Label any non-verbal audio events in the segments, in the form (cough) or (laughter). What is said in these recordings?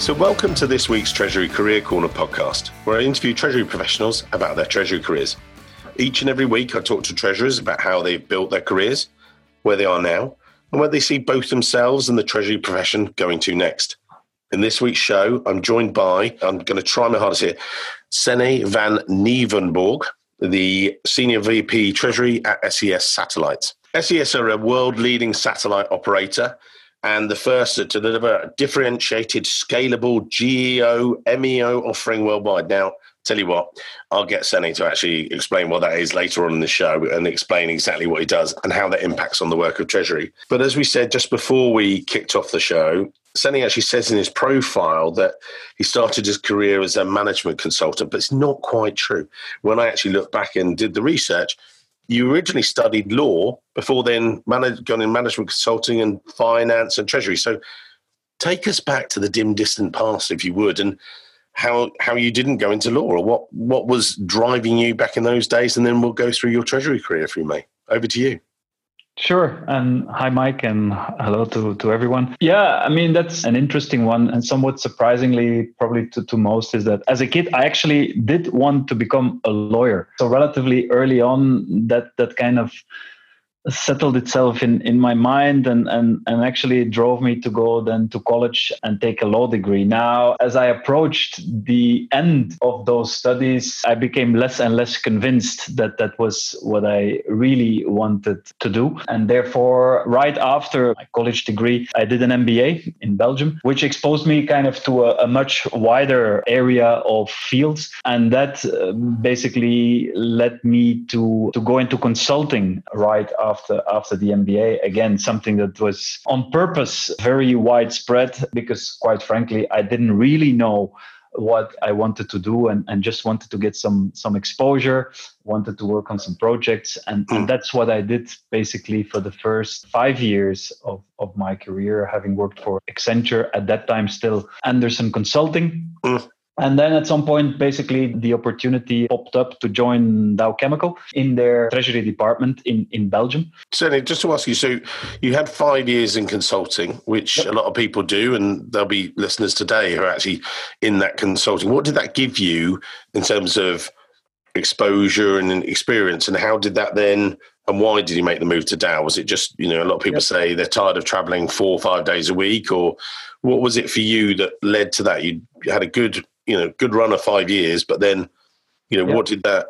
So, welcome to this week's Treasury Career Corner podcast, where I interview Treasury professionals about their Treasury careers. Each and every week, I talk to Treasurers about how they've built their careers, where they are now, and where they see both themselves and the Treasury profession going to next. In this week's show, I'm joined by, I'm going to try my hardest here, Sene van Nievenborg, the Senior VP Treasury at SES Satellites. SES are a world leading satellite operator and the first to deliver a differentiated, scalable GEO MEO offering worldwide. Now, tell you what, I'll get Sene to actually explain what that is later on in the show and explain exactly what he does and how that impacts on the work of Treasury. But as we said just before we kicked off the show, Sene actually says in his profile that he started his career as a management consultant, but it's not quite true. When I actually looked back and did the research, you originally studied law before then managed, gone in management consulting and finance and treasury. So take us back to the dim, distant past, if you would, and how how you didn't go into law or what what was driving you back in those days, and then we'll go through your treasury career, if you may. Over to you. Sure. And hi, Mike, and hello to, to everyone. Yeah, I mean, that's an interesting one. And somewhat surprisingly, probably to, to most, is that as a kid, I actually did want to become a lawyer. So, relatively early on, that, that kind of settled itself in, in my mind and, and, and actually drove me to go then to college and take a law degree. Now, as I approached the end of those studies, I became less and less convinced that that was what I really wanted to do. And therefore, right after my college degree, I did an MBA in Belgium, which exposed me kind of to a, a much wider area of fields. And that uh, basically led me to, to go into consulting right after after after the MBA. Again, something that was on purpose very widespread because, quite frankly, I didn't really know what I wanted to do and, and just wanted to get some some exposure, wanted to work on some projects. And, and hmm. that's what I did basically for the first five years of, of my career, having worked for Accenture at that time still Andersen Consulting. Hmm. And then at some point, basically, the opportunity popped up to join Dow Chemical in their treasury department in, in Belgium. So, just to ask you, so you had five years in consulting, which yep. a lot of people do, and there'll be listeners today who are actually in that consulting. What did that give you in terms of exposure and experience, and how did that then? And why did you make the move to Dow? Was it just, you know, a lot of people yep. say they're tired of traveling four or five days a week, or what was it for you that led to that? You had a good you know good run of five years, but then you know what did that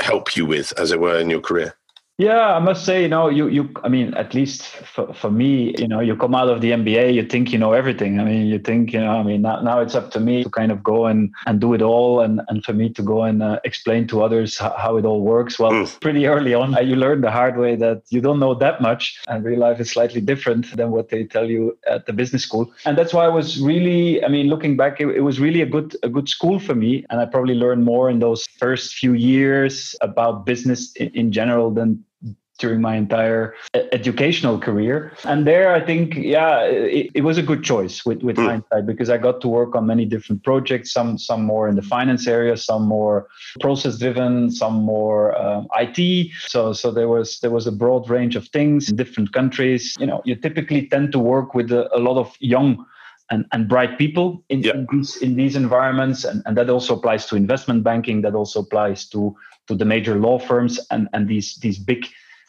help you with, as it were, in your career? Yeah, I must say, you know, you, you, I mean, at least for, for me, you know, you come out of the MBA, you think you know everything. I mean, you think, you know, I mean, now, now it's up to me to kind of go and, and do it all and, and for me to go and uh, explain to others how, how, it all works. Well, mm. pretty early on, you learn the hard way that you don't know that much and real life is slightly different than what they tell you at the business school. And that's why I was really, I mean, looking back, it, it was really a good, a good school for me. And I probably learned more in those first few years about business in, in general than during my entire educational career. And there, I think, yeah, it, it was a good choice with, with mm. hindsight because I got to work on many different projects, some, some more in the finance area, some more process driven, some more um, IT. So, so there was, there was a broad range of things in different countries. You know, you typically tend to work with a, a lot of young and, and bright people in, in, these in these environments and, and that also applies to investment banking that also applies to to the major law firms and and these these big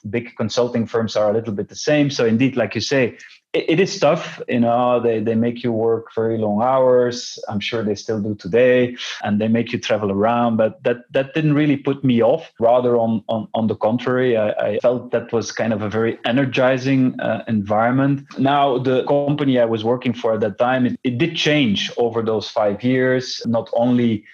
big consulting firms are a little bit the same. So indeed, like you say, it, it is tough. You know, they, they make you work very long hours. I'm sure they still do today, and they make you travel around. But that that didn't really put me off. Rather, on on, on the contrary, I, I felt that was kind of a very energizing uh, environment. Now, the company I was working for at that time, it, it did change over those five years. Not only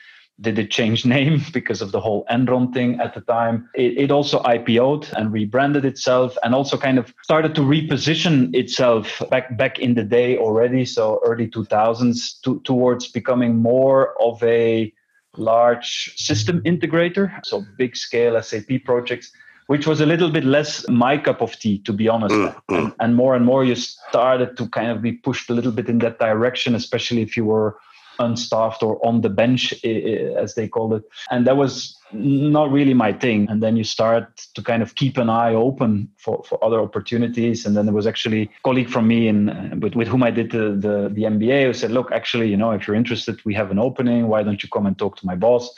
did it change (laughs) name because of the whole Enron thing at the time. It, it, also IPO'd and rebranded itself and also kind of started to reposition itself back back in the day already, so early 2000s, to, towards becoming more of a large system integrator, so big scale SAP projects. Which was a little bit less my cup of tea, to be honest. Mm, mm. And, and more and more, you started to kind of be pushed a little bit in that direction, especially if you were unstaffed or on the bench, as they call it. And that was not really my thing. And then you start to kind of keep an eye open for, for other opportunities. And then there was actually a colleague from me in, with, with whom I did the, the, the MBA who said, look, actually, you know, if you're interested, we have an opening. Why don't you come and talk to my boss?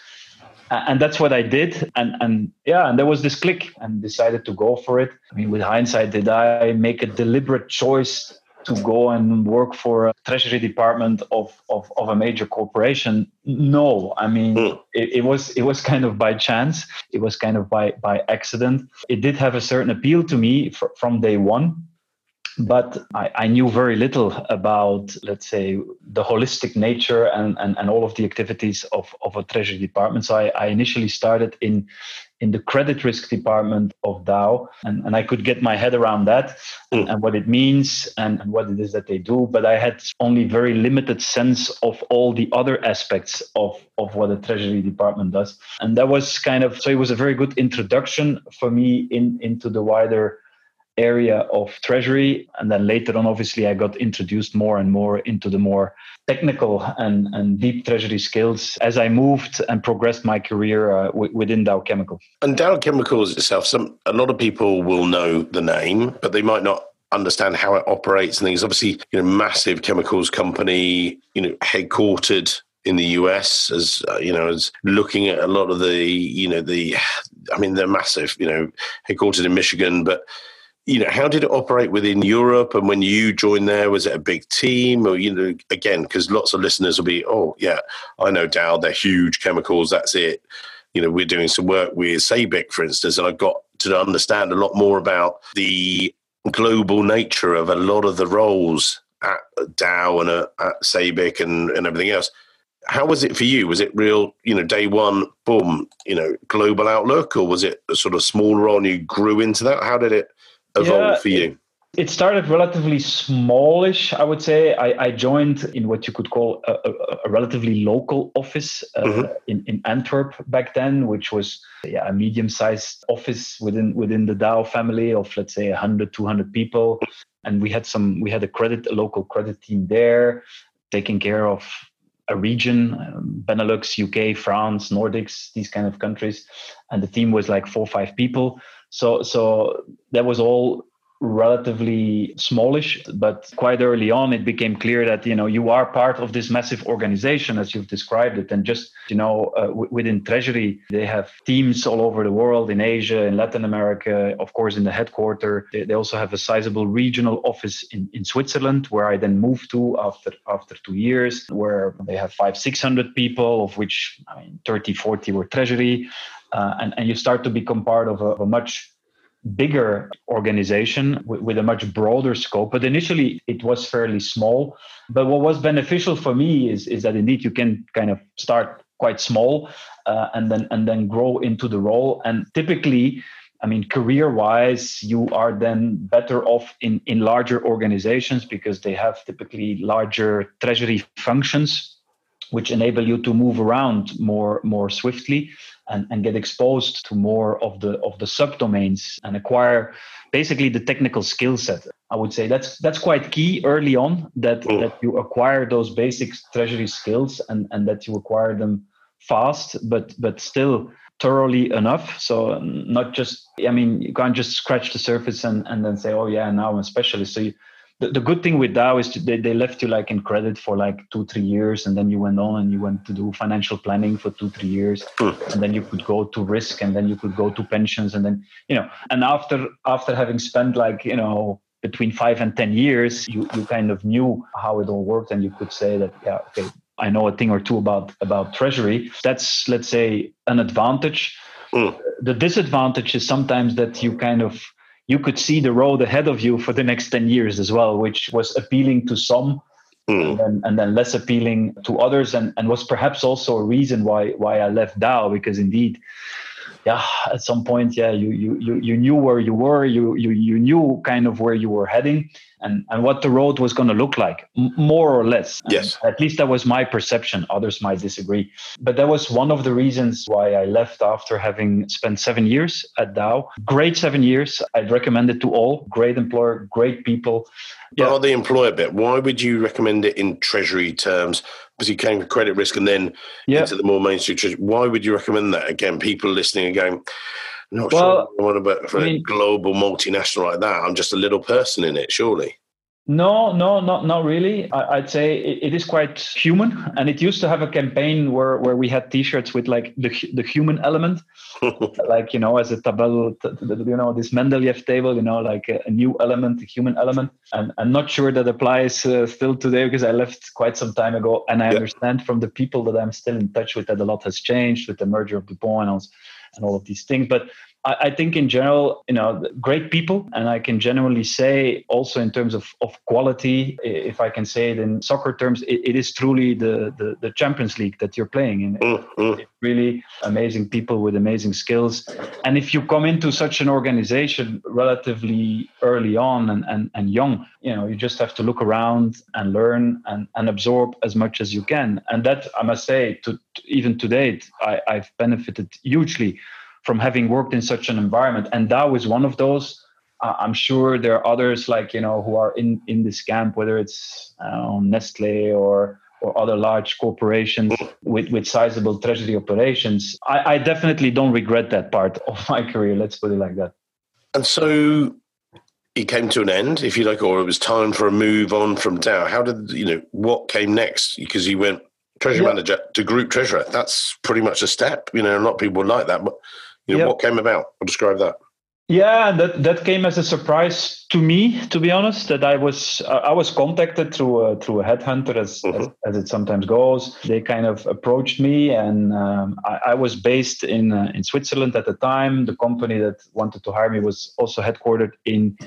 and that's what I did. And and yeah, and there was this click and decided to go for it. I mean, with hindsight, did I make a deliberate choice to go and work for a treasury department of, of, of a major corporation no i mean mm. it, it, was it was kind of by chance it was kind of by by accident it did have a certain appeal to me fr- from day one but I, I, knew very little about, let's say, the holistic nature and, and, and all of the activities of, of a treasury department. So I, I initially started in in the credit risk department of Dow, and, and I could get my head around that mm. and, what it means and, and what it is that they do. But I had only very limited sense of all the other aspects of, of what a treasury department does. And that was kind of so it was a very good introduction for me in into the wider area of treasury. And then later on obviously i got introduced more and more into the more technical and, and deep treasury skills as i moved and progressed my career uh, w- within dow chemical. And dow chemicals itself some a lot of people will know the name but they might not understand how it operates and things. Obviously you know massive chemicals company you know headquartered in the US as uh, you know as looking at a lot of the you know the I mean they're massive you know headquartered in Michigan but you know, how did it operate within Europe? And when you joined there, was it a big team? Or, you know, again, because lots of listeners will be, oh, yeah, I know Dow, they're huge chemicals, that's it. You know, we're doing some work with SABIC, for instance, and I've got to understand a lot more about the global nature of a lot of the roles at Dow and at, at SABIC and, and everything else. How was it for you? Was it real, you know, day one, boom, you know, global outlook, or was it a sort of small role and you grew into that? How did it evolve yeah, for you? It, started relatively smallish, I would say. I, I joined in what you could call a, a, a relatively local office uh, mm-hmm. in, in Antwerp back then, which was yeah, a medium-sized office within within the Dow family of let's say 100, 200 people. And we had some, we had a credit, a local credit team there, taking care of a region um, benelux uk france nordics these kind of countries and the team was like four or five people so so that was all relatively smallish but quite early on it became clear that you know you are part of this massive organization as you've described it. And just you know uh, w- within treasury they have teams all over the world in asia in latin america of course in the headquarter. They, they also have a sizable regional office in, in switzerland where i then moved to after after two years where they have five six hundred people of which i mean 30 40 were treasury uh, and, and you start to become part of a, of a much bigger organization with, with, a much broader scope. But initially, it was fairly small. But what was beneficial for me is, is that indeed you can kind of start quite small uh, and then and then grow into the role. And typically, I mean, career-wise, you are then better off in in larger organizations because they have typically larger treasury functions, which enable you to move around more more swiftly and, and get exposed to more of the of the subdomains and acquire basically the technical skill set. I would say that's that's quite key early on that that you acquire those basic treasury skills and and that you acquire them fast, but but still thoroughly enough. So not just I mean you can't just scratch the surface and and then say oh yeah now I'm a specialist. So you the, the good thing with Dow is they, they left you like in credit for like two, three years. And then you went on and you went to do financial planning for two, three years. Mm. And then you could go to risk and then you could go to pensions. And then, you know, and after, after having spent like, you know, between five and 10 years, you, you kind of knew how it all worked. And you could say that, yeah, okay, I know a thing or two about, about treasury. That's, let's say, an advantage. Mm. The disadvantage is sometimes that you kind of you could see the road ahead of you for the next 10 years as well, which was appealing to some mm. and, then, and, then, less appealing to others and, and was perhaps also a reason why why I left Dow because indeed yeah at some point yeah you you you, you knew where you were you, you you knew kind of where you were heading and and what the road was going to look like more or less yes and at least that was my perception others might disagree but that was one of the reasons why i left after having spent seven years at dow great seven years i'd recommend it to all great employer great people yeah. But the employer bit, why would you recommend it in treasury terms obviously came to credit risk and then Yeah. into the more mainstream. treasury. Why would you recommend that? Again, people listening and going, not Well, sure to work for I a mean- global multinational like that. I'm just a little person in it, surely. No, no, not not really. I, I'd say it, it is quite human, and it used to have a campaign where, where we had T-shirts with like the the human element, (laughs) like you know, as a tabel, t- t- you know, this Mendeleev table, you know, like a, a new element, a human element. And I'm not sure that applies uh, still today because I left quite some time ago, and I Yeah. understand from the people that I'm still in touch with that a lot has changed with the merger of Dupont and all, and all of these things. But I, I think in general, you know, great people, and I can generally say also in terms of, of quality, if I can say it in soccer terms, it, it is truly the, the the Champions League that you're playing in. Mm, mm. It's really amazing people with amazing skills. And if you come into such an organization relatively early on and, and, and young, you know, you just have to look around and learn and, and absorb as much as you can. And that I must say, to, to even to date, I, I've benefited hugely from having worked in such an environment. And Dow is one of those. Uh, I'm sure there are others like you know who are in in this camp, whether it's Nestle or or other large corporations with, with sizable treasury operations. I, I definitely don't regret that part of my career. Let's put it like that. And so it came to an end, if you like, or it was time for a move on from Dow. How did, you know, what came next? Because you went treasury Yeah. manager to group treasurer. That's pretty much a step. You know, a lot of people like that. But, you know, Yeah. what came about? I'll describe that. Yeah, that that came as a surprise to me, to be honest. That I was uh, I was contacted through a, through a headhunter, as, as Mhm. as it sometimes goes. They kind of approached me, and um, I, I was based in uh, in Switzerland at the time. The company that wanted to hire me was also headquartered in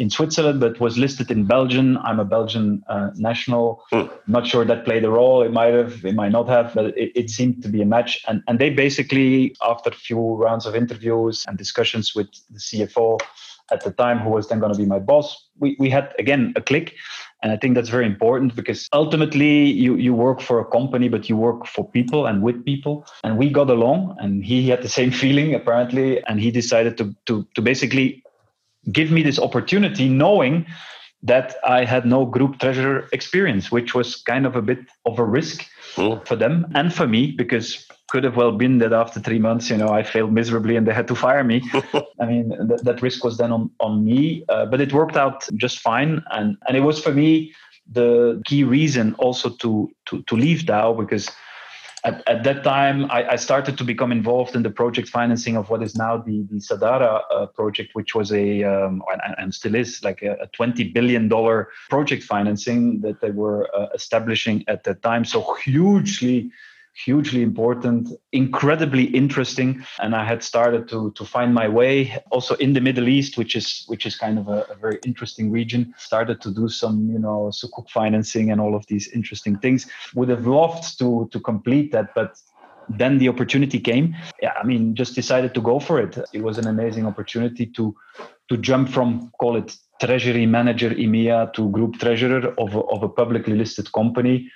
in Switzerland, but was listed in Belgium. I'm a Belgian uh, national. Hmm. Not sure that played a role. It might have, it might not have, but it, it seemed to be a match. And and they basically, after a few rounds of interviews and discussions with the CFO at the time, who was then going to be my boss, we, we had again a click. And I think that's very important because ultimately you, you work for a company, but you work for people and with people. And we got along and he had the same (laughs) feeling apparently. And he decided to, to, to basically give me this opportunity knowing that I had no group treasurer experience, which was kind of a bit of a risk Mm. for them and for me because could have well been that after three months, you know, I failed miserably and they had to fire me. (laughs) I mean, th- that risk was then on, on me, uh, but it worked out just fine. And, and it was for me the key reason also to, to, to leave Dow because at, at that time I, I started to become involved in the project financing of what is now the, the Sadara uh, project, which was a, um, and, and still is like a, a $20 billion project financing that they were uh, establishing at that time. So hugely hugely important, incredibly interesting, and I had started to to find my way also in the Middle East, which is which is kind of a, a very interesting region. Started to do some you know sukuk financing and all of these interesting things. Would have loved to to complete that, but then the opportunity came. Yeah, I mean, just decided to go for it. It was an amazing opportunity to to jump from call it treasury manager EMEA to group treasurer of a, of a publicly listed company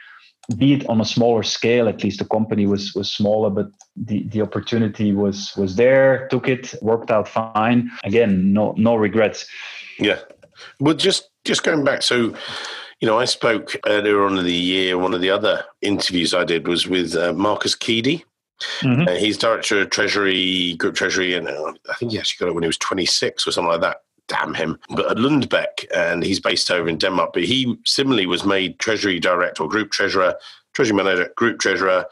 be it on a smaller scale at least the company was was smaller but the the opportunity was was there took it worked out fine again no no regrets Yeah. Well, just just going back, so you know, I spoke earlier on in the year. One of the other interviews I did was with uh, Marcus Keedy. Mhm. Uh, he's director of Treasury, Group Treasury, and uh, I think he actually got it when he was 26 or something like that. Damn him. But Lundbeck, and he's based over in Denmark, but he similarly was made Treasury Director or Group Treasurer, Treasury Manager, Group Treasurer,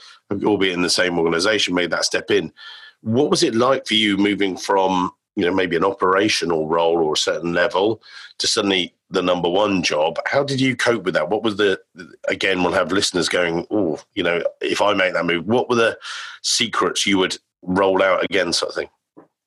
albeit in the same organization, made that step in. What was it like for you moving from, you know, maybe an operational role or a certain level to suddenly the number one job? How did you cope with that? What was the, again, we'll have listeners going, oh, you know, if I make that move, what were the secrets you would roll out again, sort of thing?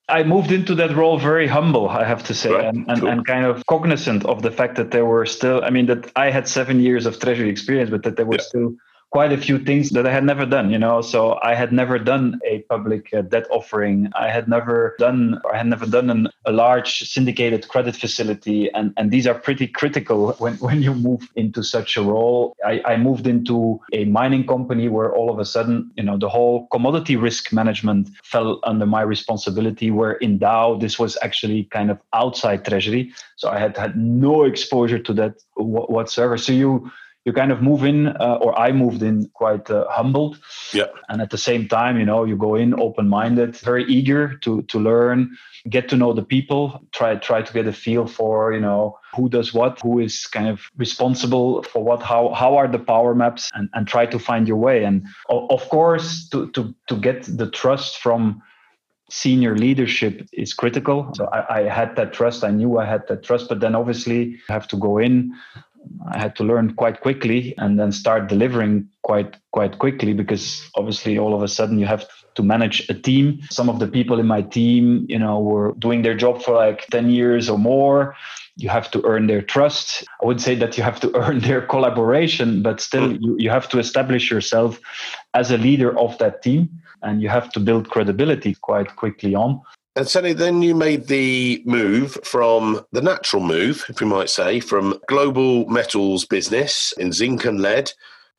I moved into that role very humble, I have to say, Right, and, and, cool. and kind of cognizant of the fact that there were still, I mean, that I had seven years of treasury experience, but that there were Yeah. still quite a few things that I had never done, you know. So I had never done a public uh, debt offering. I had never done, I had never done an, a large syndicated credit facility. And, and these are pretty critical (laughs) when, when you move into such a role. I, I moved into a mining company where all of a sudden, you know, the whole commodity risk management fell under my responsibility, where in Dow, this was actually kind of outside treasury. So I had had no exposure to that whatsoever. So you, you kind of move in, uh, or I moved in quite uh, humbled. Yeah. And at the same time, you know, you go in open-minded, very eager to to learn, get to know the people, try try to get a feel for, you know, who does what, who is kind of responsible for what, how how are the power maps, and and try to find your way. And of course, to to to get the trust from senior leadership is critical. So I, I, had that trust. I knew I had that trust, but then obviously I have to go in. I had to learn quite quickly and then start delivering quite quite quickly because obviously all of a sudden you have to manage a team. Some of the people in my team, you know, were doing their job for like 10 years or more. You have to earn their trust. I would say that you have to (laughs) earn their collaboration, but still mm. you, you have to establish yourself as a leader of that team and you have to build credibility quite quickly on. And Sally, then you made the move from the natural move, if we might say, from global metals business in zinc and lead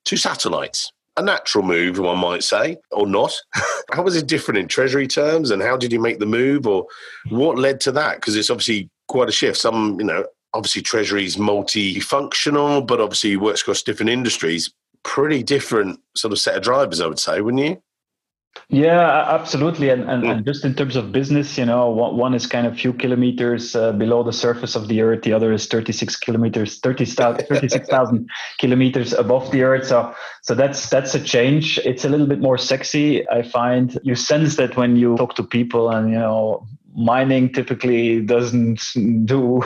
to satellites. A natural move, one might say, or not. (laughs) how was it different in treasury terms, and how did you make the move, or what led to that? Because it's obviously quite a shift. Some, you know, obviously treasury is multifunctional, but obviously works across different industries. Pretty different sort of set of drivers, I would say, wouldn't you? Yeah, absolutely. And, and, and, just in terms of business, you know, one, one is kind of few kilometers uh, below the surface of the earth. The other is 36 kilometers, 30, (laughs) 36,000 kilometers above the earth. So, so that's, that's a change. It's a little bit more sexy. I find you sense that when you talk to people and, you know, mining typically doesn't (laughs) do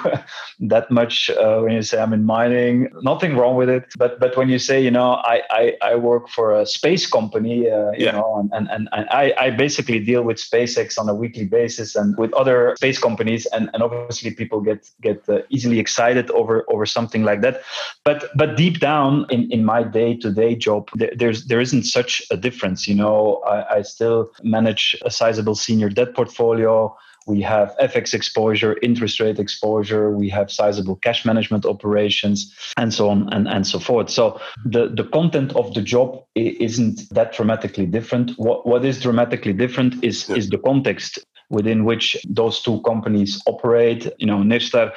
that much uh, when you say i'm in mining nothing wrong with it. But but when you say you know i i, I work for a space company uh, you yeah. know and, and and i i basically deal with spacex on a weekly basis and with other space companies and and obviously people get get uh, easily excited over over something like that. But but deep down in in my day-to-day job there, there's there isn't such a difference you know. I, I still manage a sizable senior debt portfolio we have FX exposure, interest rate exposure, we have sizable cash management operations, and so on and, and so forth. So the, the content of the job isn't that dramatically different. What, what is dramatically different is, yeah. is the context within which those two companies operate. You know, Nyrstar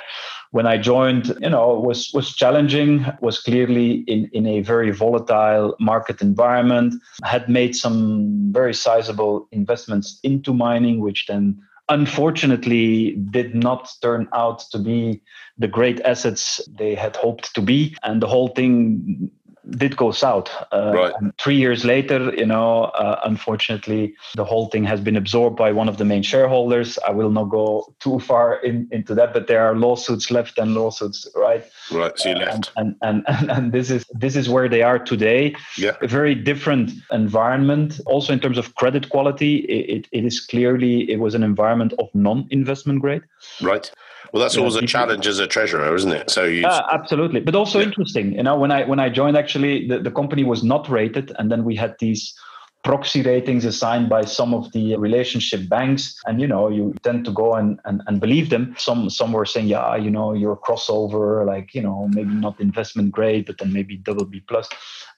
when I joined, you know, was was challenging, was clearly in, in a very volatile market environment, had made some very sizable investments into mining, which then unfortunately did not turn out to be the great assets they had hoped to be. And the whole thing did go south. Uh, right. three years later, you know, uh, unfortunately, the whole thing has been absorbed by one of the main shareholders. I will not go too far in, into that, but there are lawsuits left and lawsuits right. Right. So you left. And, and, (laughs) and, and this is this is where they are today. Yeah. A very different environment. Also in terms of credit quality, it, it is clearly it was an environment of non-investment grade. Right. Well, that's always a challenge as a treasurer, isn't it? So you uh, absolutely, but also yeah. interesting. You know, when I when I joined, actually, the, the company was not rated, and then we had these proxy ratings assigned by some of the relationship banks. And you know you tend to go and, and, and believe them. Some some were saying yeah you know you're a crossover like you know maybe not investment grade but then maybe double b plus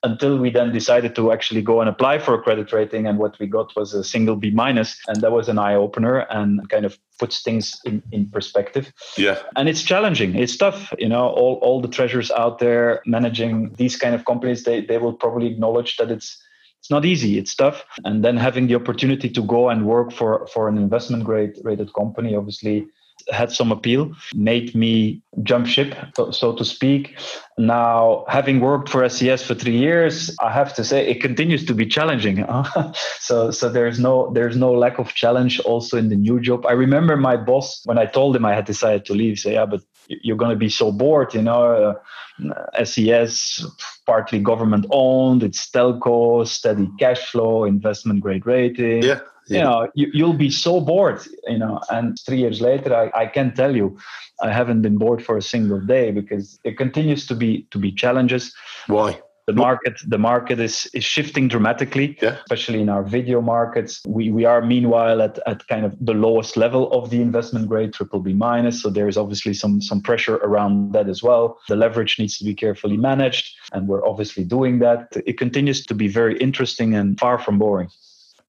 until we then decided to actually go and apply for a credit rating. And what we got was a single b minus. And that was an eye opener and kind of puts things in, in perspective. Yeah. And it's challenging. It's tough. You know all, all the treasurers out there managing these kind of companies they, they will probably acknowledge that it's it's not easy it's tough. And then having the opportunity to go and work for for an investment grade rated company obviously had some appeal made me jump ship so, to speak. Now having worked for SES for 3 years I have to say it continues to be challenging (laughs) so so there's no there's no lack of challenge also in the new job. I remember my boss when I told him I had decided to leave say yeah but you're going to be so bored you know uh, SES partly government owned it's telco steady cash flow investment grade rating. Yeah, yeah. you know you, will be so bored you know and three years later I, I can tell you i haven't been bored for a single day because it continues to be to be challenges. Why the market the market is is shifting dramatically yeah. especially in our video markets. We we are meanwhile at, at kind of the lowest level of the investment grade triple b minus. So there is obviously some some pressure around that as well. The leverage needs to be carefully managed and we're obviously doing that. It continues to be very interesting and far from boring.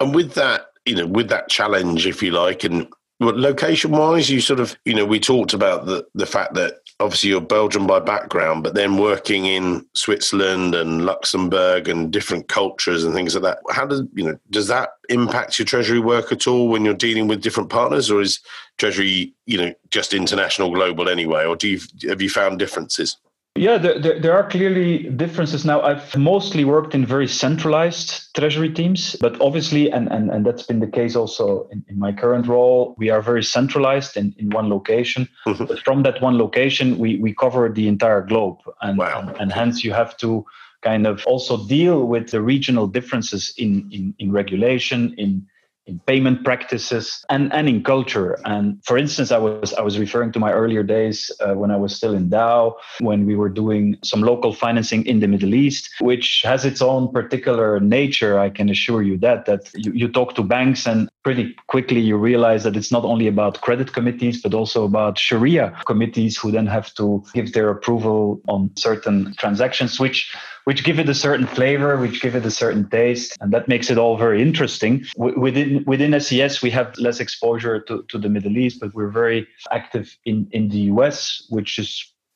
And with that you know with that challenge if you like and location wise, you sort of, you know, we talked about the, the fact that obviously you're Belgian by background, but then working in Switzerland and Luxembourg and different cultures and things like that. How does, you know, does that impact your treasury work at all when you're dealing with different partners or is treasury, you know, just international global anyway? Or do you, have you found differences? Yeah, there, there, there, are clearly differences now. I've mostly worked in very centralized treasury teams, but obviously, and, and, and that's been the case also in, in my current role, we are very centralized in, in one location. Mm-hmm. But from that one location, we, we cover the entire globe. And, wow. and, and hence, you have to kind of also deal with the regional differences in, in, in regulation, in in payment practices and, and in culture. And for instance, I was I was referring to my earlier days uh, when I was still in Dow, when we were doing some local financing in the Middle East, which has its own particular nature. I can assure you that that you, you talk to banks and pretty quickly you realize that it's not only about credit committees but also about Sharia committees who then have to give their approval on certain transactions, which which give it a certain flavor, which give it a certain taste, and that makes it all very interesting. Within within SES, we have less exposure to, to the Middle East, but we're very active in in the US, which is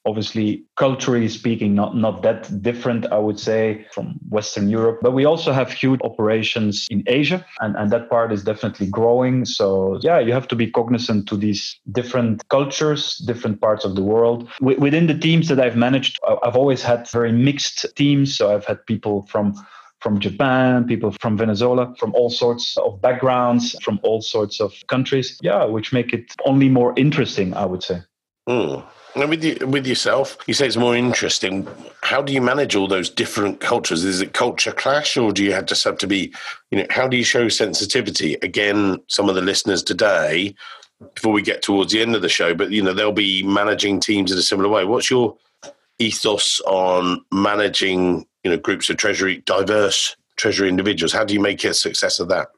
obviously culturally speaking not not that different i would say from western europe but we also have huge operations in asia and and that part is definitely growing so yeah you have to be cognizant to these different cultures different parts of the world w- within the teams that i've managed i've always had very mixed teams so i've had people from from Japan, people from Venezuela, from all sorts of backgrounds, from all sorts of countries. Yeah, which make it only more interesting, I would say. Mm. Now, with you, with yourself, you say it's more interesting. How do you manage all those different cultures? Is it culture clash, or do you have just have to be, you know, how do you show sensitivity? Again, some of the listeners today, before we get towards the end of the show, but you know, they'll be managing teams in a similar way. What's your ethos on managing, you know, groups of treasury, diverse treasury individuals? How do you make a success of that?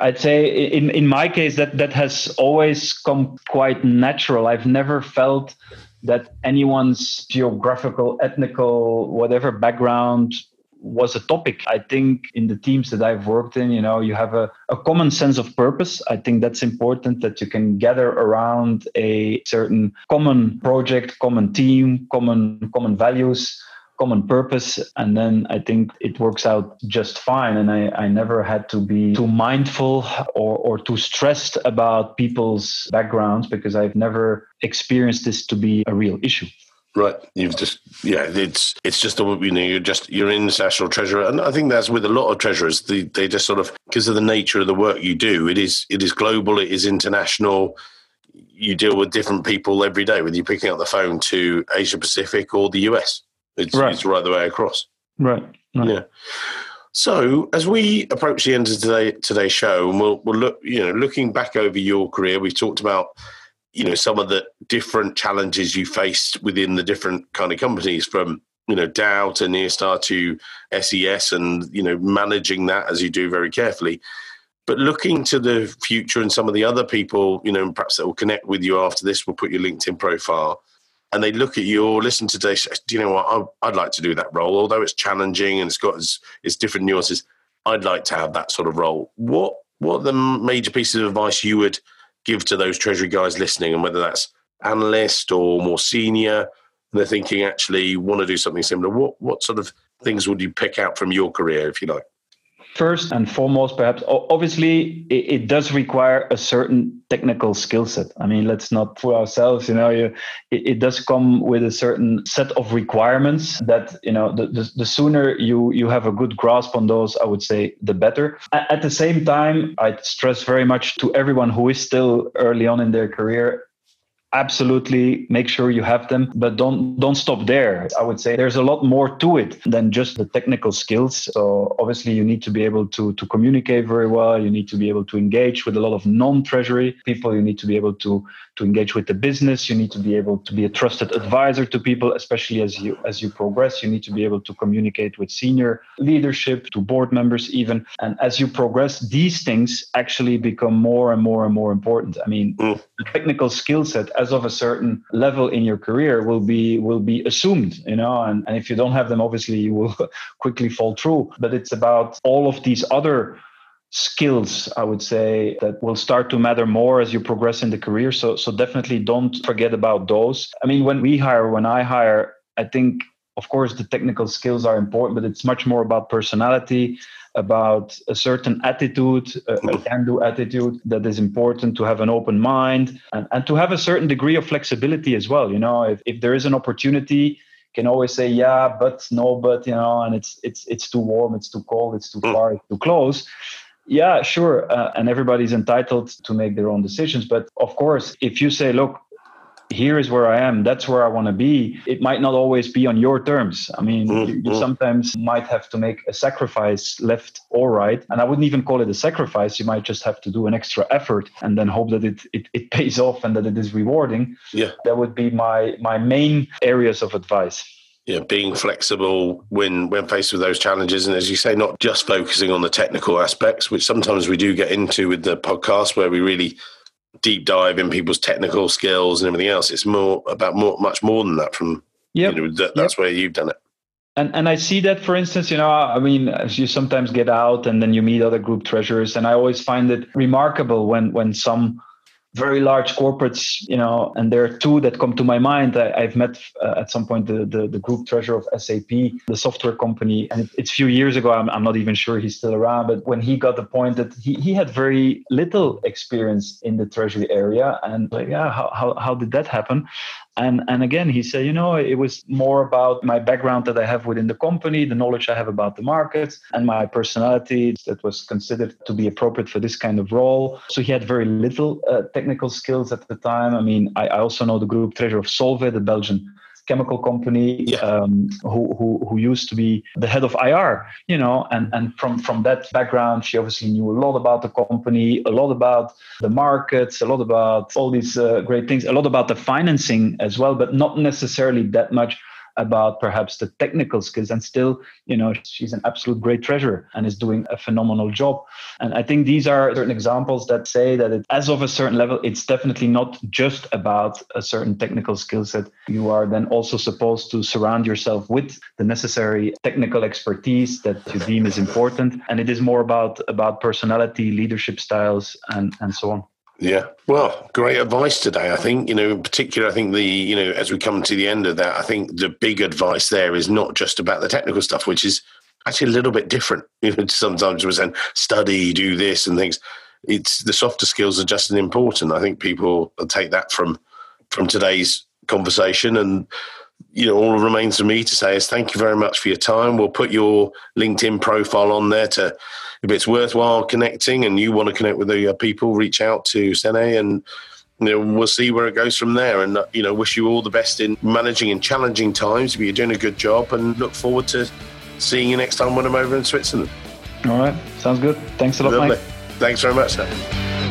I'd say in, in my case that that has always come quite natural. I've never felt that anyone's geographical, ethnical, whatever background was a topic. I think in the teams that I've worked in, you know, you have a, a common sense of purpose. I think that's important that you can gather around a certain common project, common team, common common values common purpose and then i think it works out just fine and i, I never had to be too mindful or, or too stressed about people's backgrounds because i've never experienced this to be a real issue Right, you've just yeah, it's it's just you know you're just you're in national treasurer, and I think that's with a lot of treasurers. They they just sort of because of the nature of the work you do, it is it is global, it is international. You deal with different people every day, whether you're picking up the phone to Asia Pacific or the US. It's right, it's right the way across. Right. right. Yeah. So as we approach the end of today today's show, and we'll we'll look, you know, looking back over your career, we've talked about, you know, some of the different challenges you faced within the different kind of companies, from you know Dow to Nyrstar to SES, and you know managing that as you do very carefully. But looking to the future and some of the other people, you know, perhaps that will connect with you after this, we'll put your LinkedIn profile and they look at you or listen to this, do you know what? I, would like to do that role, although it's challenging and it's got its, its different nuances. I'd like to have that sort of role. What what are the major pieces of advice you would give to those treasury guys listening, and whether that's analyst or more senior, and they're thinking actually want to do something similar? What what sort of things would you pick out from your career, if you like? First and foremost, perhaps, obviously, it, it does require a certain technical skill set. I mean, let's not fool ourselves. You know, you, it, it, does come with a certain set of requirements that you know. The, the, the, sooner you you have a good grasp on those, I would say, the better. At, the same time, I stress very much to everyone who is still early on in their career absolutely make sure you have them but don't don't stop there. I would say there's a lot more to it than just the technical skills. So obviously you need to be able to to communicate very well. You need to be able to engage with a lot of non-treasury people. You need to be able to to engage with the business. You need to be able to be a trusted advisor to people especially as you as you progress. You need to be able to communicate with senior leadership to board members even. And as you progress these things actually become more and more and more important. I mean mm. the technical skill set as of a certain level in your career will be will be assumed you know and, and if you don't have them obviously you will (laughs) quickly fall through. But it's about all of these other skills i would say that will start to matter more as you progress in the career. So so definitely don't forget about those. I mean when we hire when i hire i think of course the technical skills are important but it's much more about personality about a certain attitude a, mm-hmm. can-do attitude that is important to have an open mind and, and to have a certain degree of flexibility as well. You know if, if there is an opportunity can always say yeah but no but you know and it's it's it's too warm it's too cold it's too far it's too close. Yeah sure uh, and everybody's entitled to make their own decisions but of course if you say look here is where I am, that's where I want to be, it might not always be on your terms. I mean, mm-hmm. you, you, sometimes might have to make a sacrifice left or right. And I wouldn't even call it a sacrifice. You might just have to do an extra effort and then hope that it, it, it pays off and that it is rewarding. Yeah. That would be my, my main areas of advice yeah, being flexible when when faced with those challenges, and as you say, not just focusing on the technical aspects, which sometimes we do get into with the podcast, where we really deep dive in people's technical skills and everything else. It's more about more, much more than that. From yeah, you know, that, that's yep. where you've done it. And and I see that, for instance, you know, I mean, as you sometimes get out and then you meet other group treasurers, and I always find it remarkable when when some very large corporates, you know, and there are two that come to my mind. I, have met uh, at some point the, the, the group treasurer of SAP, the software company, and it, it's a few years ago. I'm, I'm not even sure he's still around, but when he got appointed, he, he had very little experience in the treasury area, and like, yeah, how, how, how did that happen? And and again, he said, you know, it was more about my background that I have within the company, the knowledge I have about the markets, and my personality that was considered to be appropriate for this kind of role. So he had very little uh, technical skills at the time. I mean, I, I also know the group treasurer of Solvay, the Belgian chemical company yeah. um, who, who who used to be the head of IR, you know, and and from from that background, she obviously knew a lot about the company, a lot about the markets, a lot about all these uh, great things, a lot about the financing as well, but not necessarily that much about perhaps the technical skills and still you know she's an absolute great treasure and is doing a phenomenal job. And i think these are certain examples that say that it, as of a certain level it's definitely not just about a certain technical skill set. You are then also supposed to surround yourself with the necessary technical expertise that you deem is important. And it is more about about personality leadership styles and and so on yeah. Well, great advice today. I think, you know, in particular, I think the, you know, as we come to the end of that, I think the big advice there is not just about the technical stuff, which is actually a little bit different. (laughs) You know, sometimes we're saying study, do this and things. It's the softer skills are just as important. I think people take that from from today's conversation and you know, all remains for me to say is thank you very much for your time. We'll put your LinkedIn profile on there to if it's worthwhile connecting and you want to connect with the uh, people, reach out to Sene and you know, we'll see where it goes from there. And, uh, you know, wish you all the best in managing in challenging times. But you're doing a good job and look forward to seeing you next time when I'm over in Switzerland. All right. Sounds good. Thanks a lot, Lovely. Mike. Thanks very much, sir.